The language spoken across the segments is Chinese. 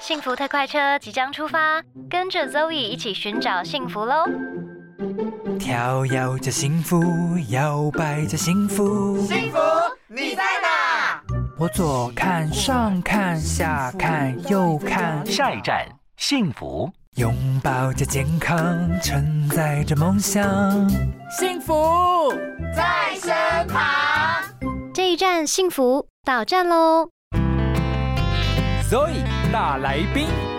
幸福特快车即将出发，跟着 Zoe 一起寻找幸福喽！跳跃着幸福，摇摆着幸福。幸福你在哪？我左看上看下看右看，下一站，幸福。拥抱着健康，承载着梦想，幸福在身旁。这一站幸福到站喽！Zoe 大来宾。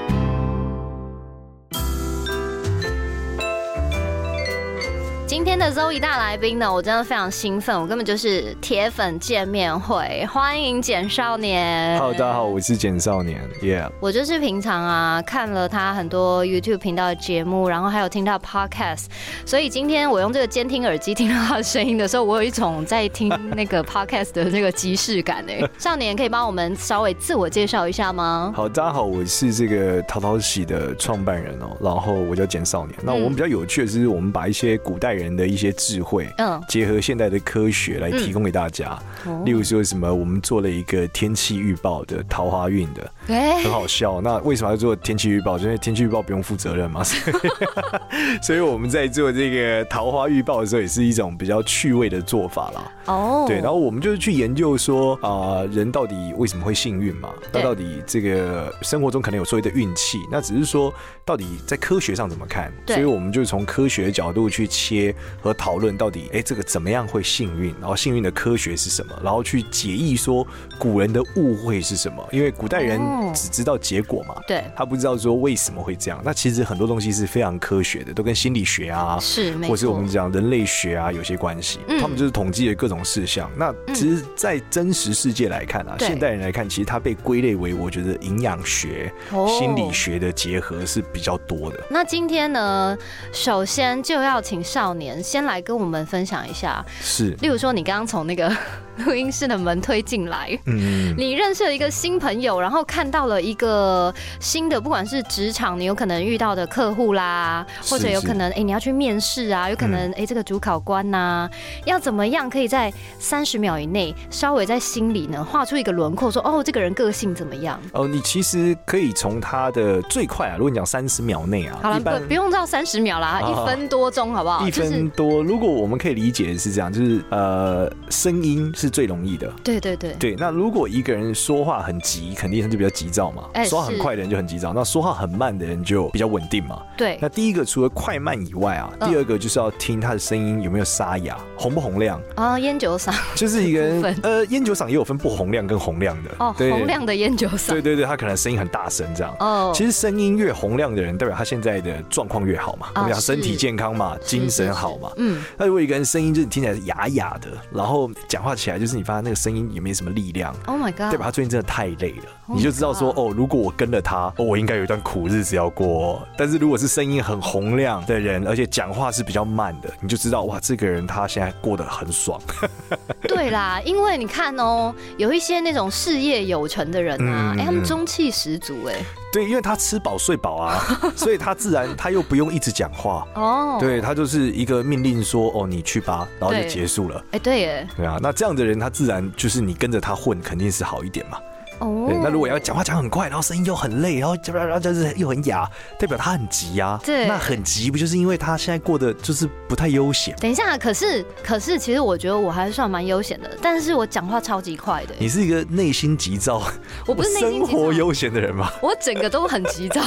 今天的 Zoe 大来宾呢，我真的非常兴奋，我根本就是铁粉见面会，欢迎简少年。Hello，大家好，我是简少年，Yeah。我就是平常啊看了他很多 YouTube 频道的节目，然后还有听到 Podcast，所以今天我用这个监听耳机听到他的声音的时候，我有一种在听那个 Podcast 的那个即视感哎。少年可以帮我们稍微自我介绍一下吗？好，大家好，我是这个淘淘喜的创办人哦，然后我叫简少年。那我们比较有趣的是，我们把一些古代人。人的一些智慧，嗯，结合现代的科学来提供给大家。例如说什么，我们做了一个天气预报的桃花运的，很好笑。那为什么要做天气预报？因为天气预报不用负责任嘛，所以我们在做这个桃花预报的时候，也是一种比较趣味的做法啦。哦，对，然后我们就是去研究说啊，人到底为什么会幸运嘛？那到底这个生活中可能有所谓的运气，那只是说到底在科学上怎么看？所以我们就从科学的角度去切。和讨论到底，哎，这个怎么样会幸运？然后幸运的科学是什么？然后去解译说古人的误会是什么？因为古代人只知道结果嘛，对，他不知道说为什么会这样。那其实很多东西是非常科学的，都跟心理学啊，是，或是我们讲人类学啊有些关系。他们就是统计了各种事项。那其实，在真实世界来看啊，现代人来看，其实它被归类为我觉得营养学、心理学的结合是比较多的。那今天呢，首先就要请少年。先来跟我们分享一下，是，例如说你刚刚从那个录音室的门推进来，嗯，你认识了一个新朋友，然后看到了一个新的，不管是职场你有可能遇到的客户啦，或者有可能哎你要去面试啊，有可能哎这个主考官呐，要怎么样可以在三十秒以内稍微在心里呢画出一个轮廓，说哦这个人个性怎么样？哦，你其实可以从他的最快啊，如果你讲三十秒内啊，好了，不不用到三十秒啦，一分多钟好不好？一分。多，如果我们可以理解是这样，就是呃，声音是最容易的。对对对对。那如果一个人说话很急，肯定他就比较急躁嘛。说话很快的人就很急躁，那说话很慢的人就比较稳定嘛。对。那第一个除了快慢以外啊，第二个就是要听他的声音有没有沙哑，洪不洪亮啊？烟酒嗓 就是一个人呃，烟酒嗓也有分不洪亮跟洪亮的哦。洪亮的烟酒嗓。对对对，他可能声音很大声这样。哦。其实声音越洪亮的人，代表他现在的状况越好嘛。我们讲身体健康嘛，精神好嘛。嗯。那如果一个人声音就是听起来是哑哑的，然后讲话起来就是你发现那个声音也没什么力量，Oh my god！对吧？他最近真的太累了，你就知道说哦，如果我跟了他，我应该有一段苦日子要过。但是如果是声音很洪亮的人，而且讲话是比较慢的，你就知道哇，这个人他现在过得很爽。对啦，因为你看哦，有一些那种事业有成的人啊，哎，他们中气十足哎。对，因为他吃饱睡饱啊，所以他自然他又不用一直讲话哦。对他就是一个命令说哦你去吧，然后就结束了。哎，对耶。对啊，那这样的人他自然就是你跟着他混肯定是好一点嘛。哦，那如果要讲话讲很快，然后声音又很累，然后然后就是又很哑，代表他很急啊。对，那很急不就是因为他现在过得就是不太悠闲？等一下，可是可是其实我觉得我还是算蛮悠闲的，但是我讲话超级快的。你是一个内心急躁，我不是生活悠闲的人吗？我整个都很急躁，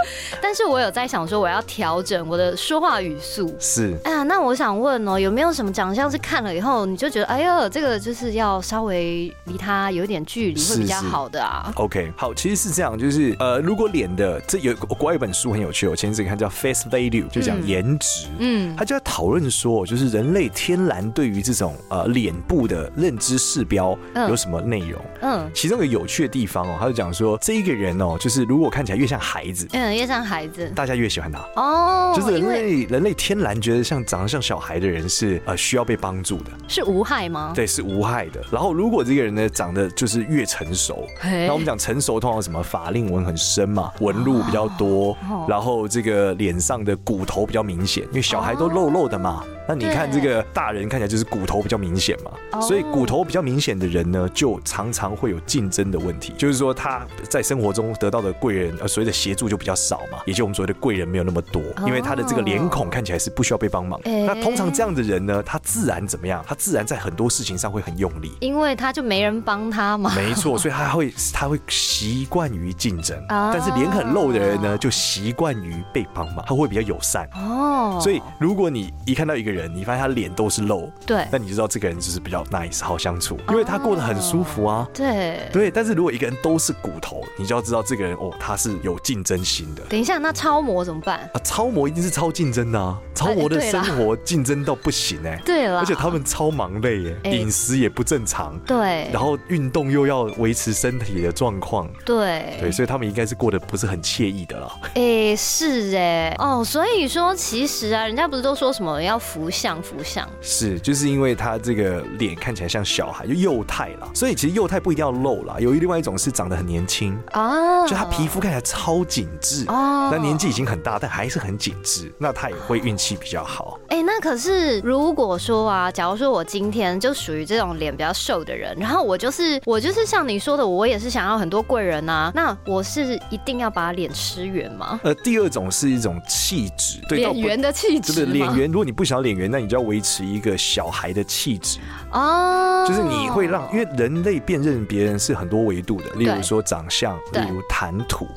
但是我有在想说我要调整我的说话语速。是，哎呀，那我想问哦，有没有什么长相是看了以后你就觉得哎呦，这个就是要稍微离他有点距离会比较。好的啊，OK，好，其实是这样，就是呃，如果脸的这有国外有本书很有趣，我前阵子看叫 Face Value，就讲颜值，嗯，他就在讨论说，就是人类天然对于这种呃脸部的认知视标有什么内容，嗯，其中一个有趣的地方哦，他就讲说，这一个人哦，就是如果看起来越像孩子，嗯，越像孩子，大家越喜欢他。哦，就是人类人类天然觉得像长得像小孩的人是呃需要被帮助的，是无害吗？对，是无害的。然后如果这个人呢长得就是越成熟。那我们讲成熟，通常什么法令纹很深嘛，纹路比较多，然后这个脸上的骨头比较明显，因为小孩都肉肉的嘛。那你看这个大人看起来就是骨头比较明显嘛，所以骨头比较明显的人呢，就常常会有竞争的问题，就是说他在生活中得到的贵人，呃，所谓的协助就比较少嘛，也就我们所谓的贵人没有那么多，因为他的这个脸孔看起来是不需要被帮忙。那通常这样的人呢，他自然怎么样？他自然在很多事情上会很用力，因为他就没人帮他嘛。没错，所以他会他会习惯于竞争，但是脸很露的人呢，就习惯于被帮忙，他会比较友善。哦，所以如果你一看到一个人，你发现他脸都是肉，对，那你就知道这个人就是比较 nice 好相处，因为他过得很舒服啊。对对，但是如果一个人都是骨头，你就要知道这个人哦，他是有竞争心的。等一下，那超模怎么办啊？超模一定是超竞争的啊！超模的生活竞争到不行哎。对了，而且他们超忙累耶，饮食也不正常。对，然后运动又要维持身体的状况。对对，所以他们应该是过得不是很惬意的啦。哎，是哎，哦，所以说其实啊，人家不是都说什么要福相福相？是，就是因为他这个脸看起来像小孩，就幼态了。所以其实幼态不一定要露啦，有另外一种是长得很年轻啊，就他皮肤看起来超紧致哦，那年纪已经很大，但还是很紧致，那他也会运气比较好。哎，那可是如果说啊，假如说我今天就属于这种脸比较瘦的人，然后我就是我就是像你说的，我也是想要很多贵人啊，那我是一定要把脸吃圆吗？呃，第二种是一种气质，对，脸圆的气质，对脸圆。如果你不想脸圆，那你就要维持一个小孩的气质哦，就是你会让，因为人类辨认别人是很多维度的，例如说长相，例如谈吐，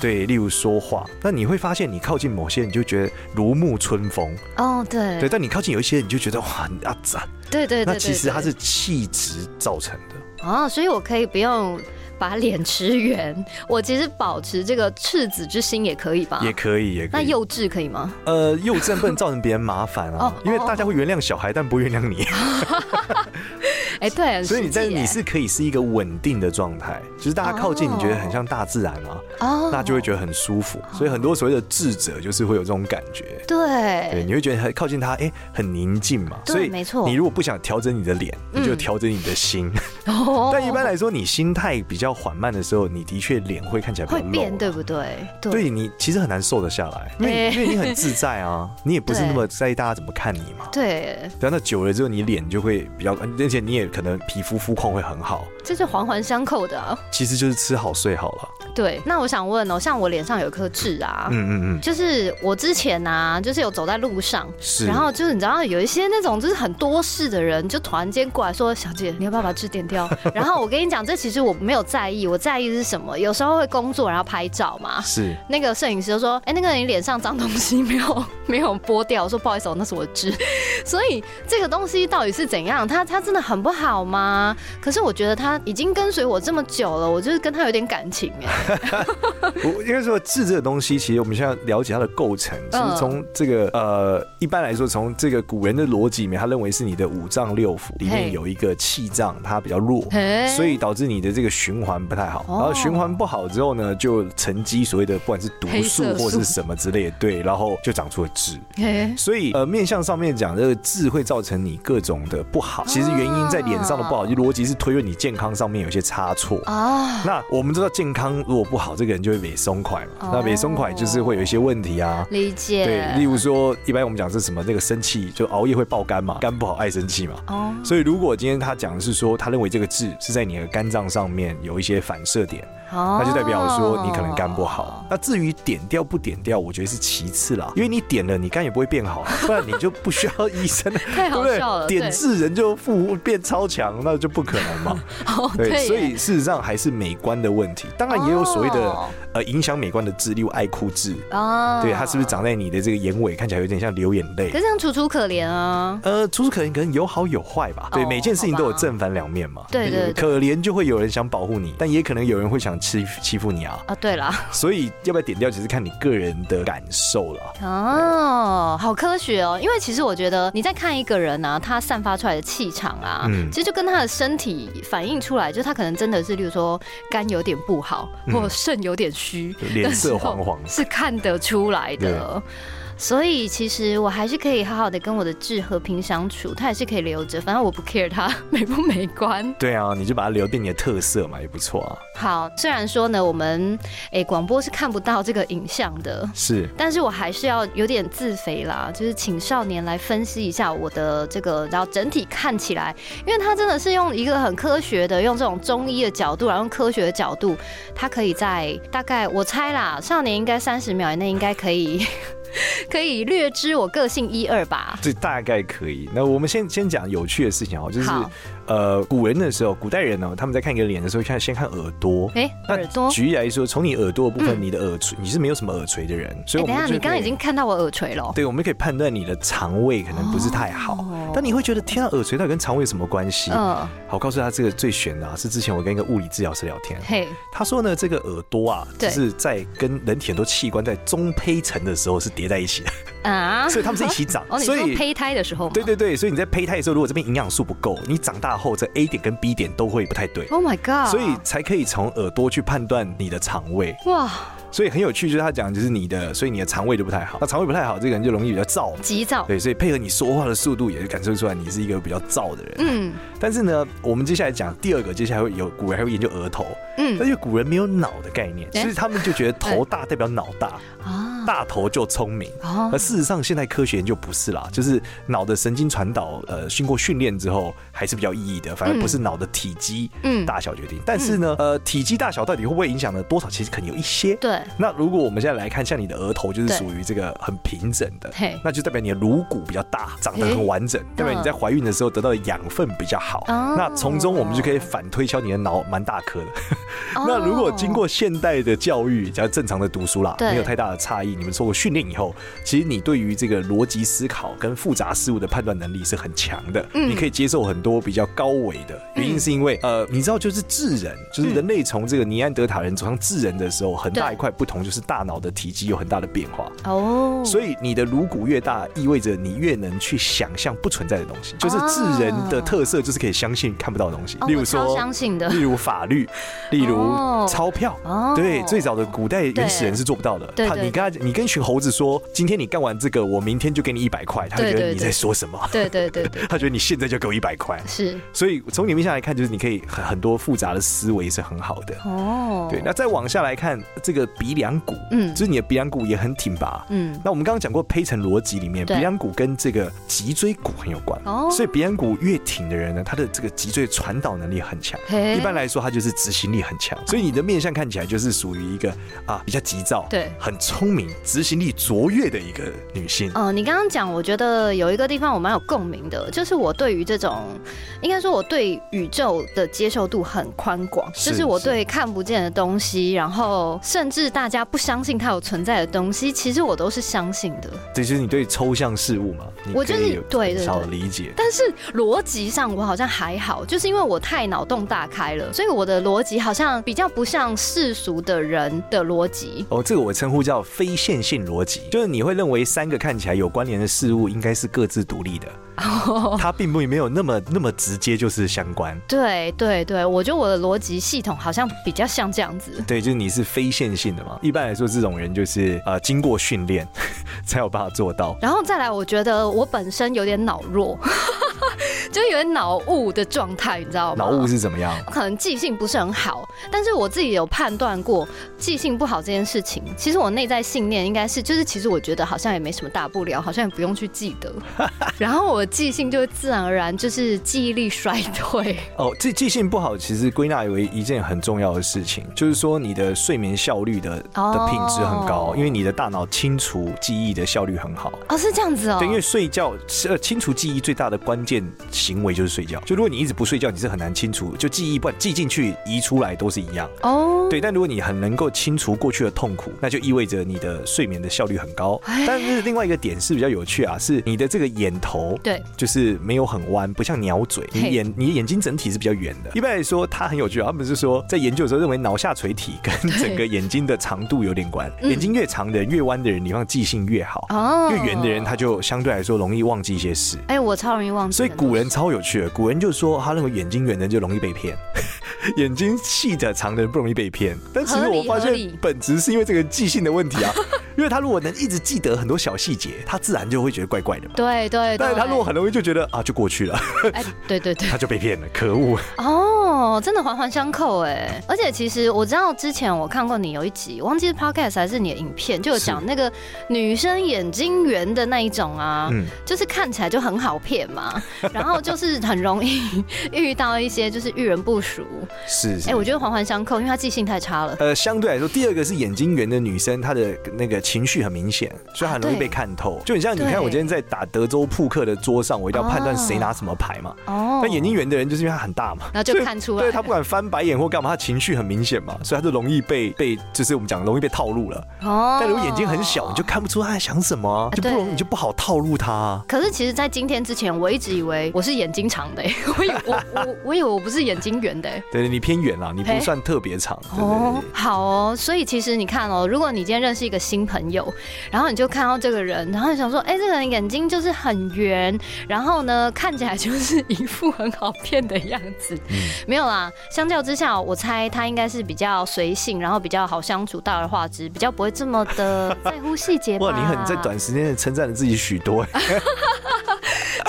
对，例如说话。那你会发现，你靠近某些人，你就觉得如沐春风哦，对，对。但你靠近有一些人，你就觉得哇，很阿赞，对对。那其实它是气质造成的哦，所以我可以不用。把脸吃圆，我其实保持这个赤子之心也可以吧？也可以，也可以。那幼稚可以吗？呃，幼稚不能造成别人麻烦啊，因为大家会原谅小孩，但不原谅你。哎，对，所以你在你是可以是一个稳定的状态，就是大家靠近你觉得很像大自然啊，哦，那就会觉得很舒服。所以很多所谓的智者就是会有这种感觉，对，对，你会觉得很靠近他，哎，很宁静嘛。所以没错。你如果不想调整你的脸，你就调整你的心。但一般来说，你心态比较缓慢的时候，你的确脸会看起来会变，对不对？对，你其实很难瘦得下来，因为因为你很自在啊，你也不是那么在意大家怎么看你嘛。对。等到久了之后，你脸就会比较，而且你也。可能皮肤肤况会很好，这是环环相扣的。其实就是吃好睡好了。对，那我想问哦，像我脸上有一颗痣啊，嗯嗯嗯，就是我之前啊，就是有走在路上，是，然后就是你知道有一些那种就是很多事的人，就突然间过来说：“小姐，你要不要把痣点掉？” 然后我跟你讲，这其实我没有在意，我在意是什么？有时候会工作然后拍照嘛，是，那个摄影师就说：“哎，那个你脸上脏东西没有 没有剥掉？”我说：“不好意思，那是我的痣。”所以这个东西到底是怎样？它它真的很不好吗？可是我觉得他已经跟随我这么久了，我就是跟他有点感情哎。我应该说痣这个东西，其实我们现在了解它的构成，其实从这个呃，一般来说，从这个古人的逻辑里面，他认为是你的五脏六腑里面有一个气脏，它比较弱，所以导致你的这个循环不太好。然后循环不好之后呢，就沉积所谓的不管是毒素或是什么之类，对，然后就长出了痣。所以呃，面相上面讲，这个痣会造成你各种的不好，其实原因在脸上的不好。就逻辑是推论你健康上面有些差错啊。那我们知道健康如果不好，这个人就会萎松快嘛。那萎松快就是会有一些问题啊。理解。对，例如说，一般我们讲是什么？那个生气就熬夜会爆肝嘛，肝不好爱生气嘛。哦。所以如果今天他讲的是说，他认为这个痣是在你的肝脏上面有一些反射点。那就代表说你可能肝不好。那至于点掉不点掉，我觉得是其次啦，因为你点了，你肝也不会变好，不然你就不需要医生，太好笑了。点痣人就复变超强，那就不可能嘛。对，所以事实上还是美观的问题。当然也有所谓的呃影响美观的痣，例如爱哭痣啊，对，它是不是长在你的这个眼尾，看起来有点像流眼泪？可是这样楚楚可怜啊。呃，楚楚可怜可能有好有坏吧。对，每件事情都有正反两面嘛。对对，可怜就会有人想保护你，但也可能有人会想。欺欺负你啊！啊，对了，所以要不要点掉，只是看你个人的感受了。哦，好科学哦！因为其实我觉得你在看一个人啊，他散发出来的气场啊，嗯，其实就跟他的身体反映出来，就他可能真的是，例如说肝有点不好，或肾有点虚，脸色黄黄，是看得出来的。所以其实我还是可以好好的跟我的痣和平相处，它也是可以留着，反正我不 care 它美不美观。对啊，你就把它留变你的特色嘛，也不错啊。好，虽然说呢，我们诶广播是看不到这个影像的，是，但是我还是要有点自肥啦，就是请少年来分析一下我的这个，然后整体看起来，因为他真的是用一个很科学的，用这种中医的角度，然后用科学的角度，他可以在大概我猜啦，少年应该三十秒以内应该可以。可以略知我个性一二吧，这大概可以。那我们先先讲有趣的事情哦，就是呃，古人的时候，古代人呢，他们在看一个脸的时候，看先看耳朵。哎，耳朵。举例来说，从你耳朵的部分，你的耳垂，你是没有什么耳垂的人，所以等下你刚刚已经看到我耳垂了。对，我们可以判断你的肠胃可能不是太好。但你会觉得，天啊，耳垂到底跟肠胃有什么关系？嗯，好，告诉他这个最悬的，是之前我跟一个物理治疗师聊天，嘿，他说呢，这个耳朵啊，就是在跟人体很多器官在中胚层的时候是叠在一起的。啊，所以他们是一起长，所以胚胎的时候，对对对，所以你在胚胎的时候，如果这边营养素不够，你长大后这 A 点跟 B 点都会不太对。Oh my god！所以才可以从耳朵去判断你的肠胃。哇！所以很有趣，就是他讲，就是你的，所以你的肠胃就不太好。那肠胃不太好，这个人就容易比较燥，急躁。对，所以配合你说话的速度，也是感受出来你是一个比较燥的人。嗯。但是呢，我们接下来讲第二个，接下来会有古人还会研究额头。嗯。但是古人没有脑的概念，所以他们就觉得头大代表脑大啊。大头就聪明，而事实上现代科学研究不是啦，就是脑的神经传导，呃，经过训练之后还是比较意义的，反而不是脑的体积嗯大小决定。但是呢，呃，体积大小到底会不会影响呢？多少其实可能有一些。对。那如果我们现在来看，像你的额头就是属于这个很平整的，那就代表你的颅骨比较大，长得很完整，代表你在怀孕的时候得到的养分比较好。那从中我们就可以反推敲你的脑蛮大颗的。那如果经过现代的教育，只要正常的读书啦，没有太大的差异。你们受过训练以后，其实你对于这个逻辑思考跟复杂事物的判断能力是很强的。嗯，你可以接受很多比较高维的原因，是因为呃，你知道，就是智人，就是人类从这个尼安德塔人走向智人的时候，很大一块不同就是大脑的体积有很大的变化。哦，所以你的颅骨越大，意味着你越能去想象不存在的东西。就是智人的特色，就是可以相信看不到的东西。例如说，相信的，例如法律，例如钞票。哦，对，最早的古代原始人是做不到的。对，你跟他，你跟群猴子说，今天你干完这个，我明天就给你一百块，他觉得你在说什么？对对对对，他觉得你现在就给我一百块。是，所以从你面上来看，就是你可以很很多复杂的思维是很好的。哦，对，那再往下来看，这个鼻梁骨，嗯，就是你的鼻梁骨也很挺拔。嗯，那我们刚刚讲过胚层逻辑里面，鼻梁骨跟这个脊椎骨很有关。哦，所以鼻梁骨越挺的人呢，他的这个脊椎传导能力很强。一般来说，他就是执行力很强。所以你的面相看起来就是属于一个啊比较急躁，对，很聪明，执行力卓越的一个女性。哦，你刚刚讲，我觉得有一个地方我蛮有共鸣的，就是我对于这种，应该说我对宇宙的接受度很宽广，就是我对看不见的东西，然后甚至大家不相信它有存在的东西，其实我都是相信的。这就是你对抽象事物嘛？我就是对少理解，但是逻辑上我好像还好，就是因为我太脑洞大开了，所以我的逻辑好像比较不像世俗的人的逻辑。哦，这个我称呼叫非线性逻辑，就是你会认为三个看起来有关联的事物应该是各自独立的。它并不没有那么那么直接就是相关。对对对，我觉得我的逻辑系统好像比较像这样子。对，就是你是非线性的嘛。一般来说，这种人就是呃经过训练 才有办法做到。然后再来，我觉得我本身有点脑弱。就有点脑雾的状态，你知道吗？脑雾是怎么样？可能记性不是很好，但是我自己有判断过记性不好这件事情。其实我内在信念应该是，就是其实我觉得好像也没什么大不了，好像也不用去记得。然后我记性就会自然而然就是记忆力衰退。哦，这记性不好，其实归纳为一件很重要的事情，就是说你的睡眠效率的的品质很高，因为你的大脑清除记忆的效率很好。哦，是这样子哦。对，因为睡觉呃清除记忆最大的关键。行为就是睡觉，就如果你一直不睡觉，你是很难清除，就记忆不管记进去移出来都是一样哦。对，但如果你很能够清除过去的痛苦，那就意味着你的睡眠的效率很高。但是另外一个点是比较有趣啊，是你的这个眼头，对，就是没有很弯，不像鸟嘴，你眼你眼睛整体是比较圆的。一般来说，它很有趣啊，他们是说在研究的时候认为脑下垂体跟整个眼睛的长度有点关，眼睛越长的人越弯的人，你方记性越好哦，越圆的人他就相对来说容易忘记一些事。哎，我超容易忘记，所以古人。超有趣的，古人就说他认为眼睛圆的人就容易被骗。眼睛细的长的人不容易被骗，但其实我发现本质是因为这个记性的问题啊。因为他如果能一直记得很多小细节，他自然就会觉得怪怪的嘛。对对。但是他如果很容易就觉得啊，就过去了。哎，对对对。他就被骗了，可恶。哦，真的环环相扣哎。而且其实我知道之前我看过你有一集，忘记是 podcast 还是你的影片，就有讲那个女生眼睛圆的那一种啊，就是看起来就很好骗嘛，然后就是很容易遇到一些就是遇人不淑。是。哎，我觉得环环相扣，因为她记性太差了。呃，相对来说，第二个是眼睛圆的女生，她的那个。情绪很明显，所以很容易被看透。就很像你看，我今天在打德州扑克的桌上，我一定要判断谁拿什么牌嘛。哦。那眼睛圆的人就是因为他很大嘛，然后就看出来。对他不管翻白眼或干嘛，他情绪很明显嘛，所以他就容易被被就是我们讲容易被套路了。哦。但如果眼睛很小，你就看不出他在想什么，就不容易你就不好套路他。可是其实，在今天之前，我一直以为我是眼睛长的，我以我我我以为我不是眼睛圆的。对，你偏圆啦，你不算特别长。哦。好哦，所以其实你看哦，如果你今天认识一个新朋友。然后你就看到这个人，然后你想说，哎，这个人眼睛就是很圆，然后呢，看起来就是一副很好骗的样子。没有啦，相较之下，我猜他应该是比较随性，然后比较好相处，大而化之，比较不会这么的在乎细节。哇，你很在短时间内称赞了自己许多。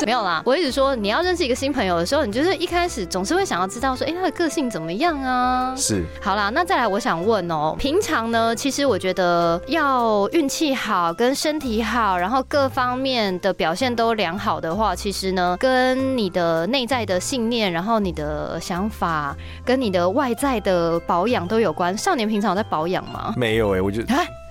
没有啦，我一直说你要认识一个新朋友的时候，你就是一开始总是会想要知道说，哎，他的个性怎么样啊？是。好啦，那再来，我想问哦，平常呢，其实我觉得要运气好，跟身体好，然后各方面的表现都良好的话，其实呢，跟你的内在的信念，然后你的想法，跟你的外在的保养都有关。少年平常有在保养吗？没有哎，我觉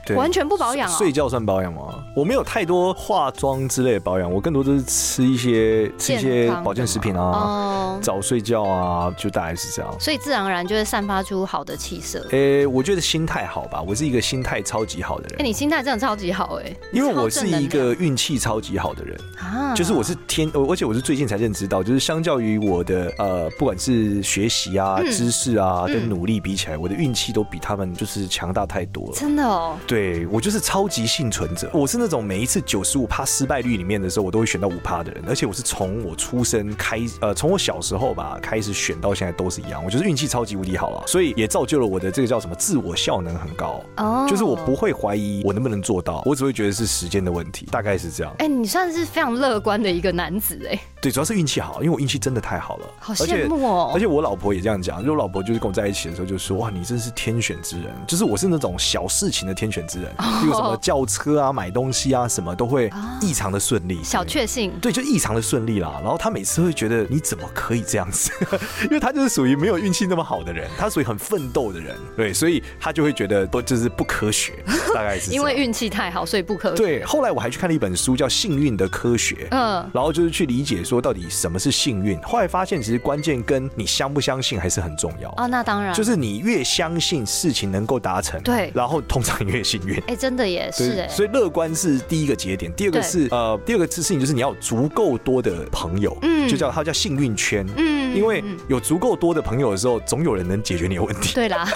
得。完全不保养啊？睡觉算保养吗？我没有太多化妆之类的保养，我更多都是吃一些吃一些保健食品啊，早睡觉啊，就大概是这样。所以自然而然就会散发出好的气色。诶，我觉得心态好吧，我是一个心态超级好的人。哎，你心态真的超级好哎，因为我是一个运气超级好的人啊，就是我是天，而且我是最近才认知到，就是相较于我的呃，不管是学习啊、知识啊跟努力比起来，我的运气都比他们就是强大太多了。真的哦。对我就是超级幸存者，我是那种每一次九十五趴失败率里面的时候，我都会选到五趴的人，而且我是从我出生开，呃，从我小时候吧开始选到现在都是一样，我觉得运气超级无敌好啊，所以也造就了我的这个叫什么自我效能很高哦，就是我不会怀疑我能不能做到，我只会觉得是时间的问题，大概是这样。哎，你算是非常乐观的一个男子哎，对，主要是运气好，因为我运气真的太好了，好羡慕哦。而且我老婆也这样讲，就我老婆就是跟我在一起的时候就说，哇，你真是天选之人，就是我是那种小事情的天选之人。比如什么叫车啊、买东西啊，什么都会异常的顺利，小确幸。对，就异常的顺利啦。然后他每次会觉得你怎么可以这样子？因为他就是属于没有运气那么好的人，他属于很奋斗的人。对，所以他就会觉得不就是不科学，大概是因为运气太好，所以不科学。对，后来我还去看了一本书，叫《幸运的科学》。嗯，然后就是去理解说到底什么是幸运。后来发现其实关键跟你相不相信还是很重要啊。那当然，就是你越相信事情能够达成，对，然后通常越幸运。哎，真的也是哎，所以乐观是第一个节点，第二个是呃，第二个事情就是你要有足够多的朋友，嗯，就叫它叫幸运圈，嗯，因为有足够多的朋友的时候，总有人能解决你的问题。对啦。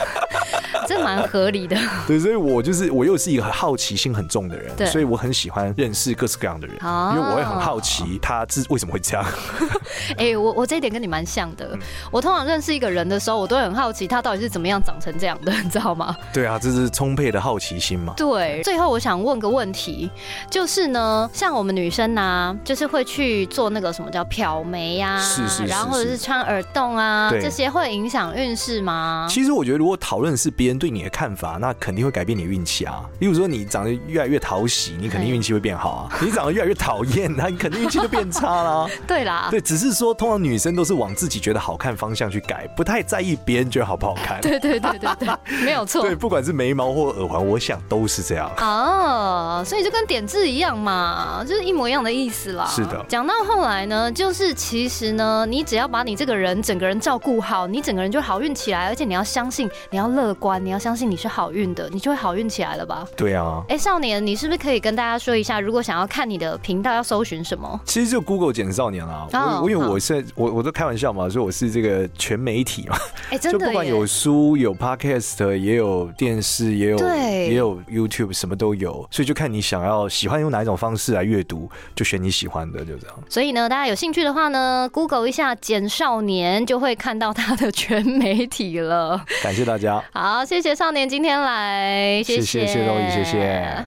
这蛮合理的，对，所以我就是我又是一个很好奇心很重的人，对，所以我很喜欢认识各式各样的人，因为我会很好奇他是为什么会这样。哎，我我这一点跟你蛮像的，我通常认识一个人的时候，我都很好奇他到底是怎么样长成这样的，你知道吗？对啊，这是充沛的好奇心嘛。对，最后我想问个问题，就是呢，像我们女生呢，就是会去做那个什么叫漂眉呀，是是，然后或者是穿耳洞啊，这些会影响运势吗？其实我觉得，如果讨论是别人。对你的看法，那肯定会改变你运气啊。例如说，你长得越来越讨喜，你肯定运气会变好啊。你长得越来越讨厌，那你肯定运气就变差啦。对啦，对，只是说，通常女生都是往自己觉得好看方向去改，不太在意别人觉得好不好看。对对对对对，没有错。对，不管是眉毛或耳环，我想都是这样。哦，所以就跟点痣一样嘛，就是一模一样的意思啦。是的。讲到后来呢，就是其实呢，你只要把你这个人整个人照顾好，你整个人就好运起来，而且你要相信，你要乐观。你要相信你是好运的，你就会好运起来了吧。对啊，哎，少年，你是不是可以跟大家说一下，如果想要看你的频道要搜寻什么？其实就 Google 减少年啊，我我因为我是，我我都开玩笑嘛，说我是这个全媒体嘛。哎，真的。就不管有书、有 Podcast 也有电视、也有对，也有 YouTube 什么都有，所以就看你想要喜欢用哪一种方式来阅读，就选你喜欢的。就这样。所以呢，大家有兴趣的话呢，Google 一下减少年，就会看到他的全媒体了。感谢大家。好，谢。谢谢少年今天来，谢谢谢谢东宇，谢谢。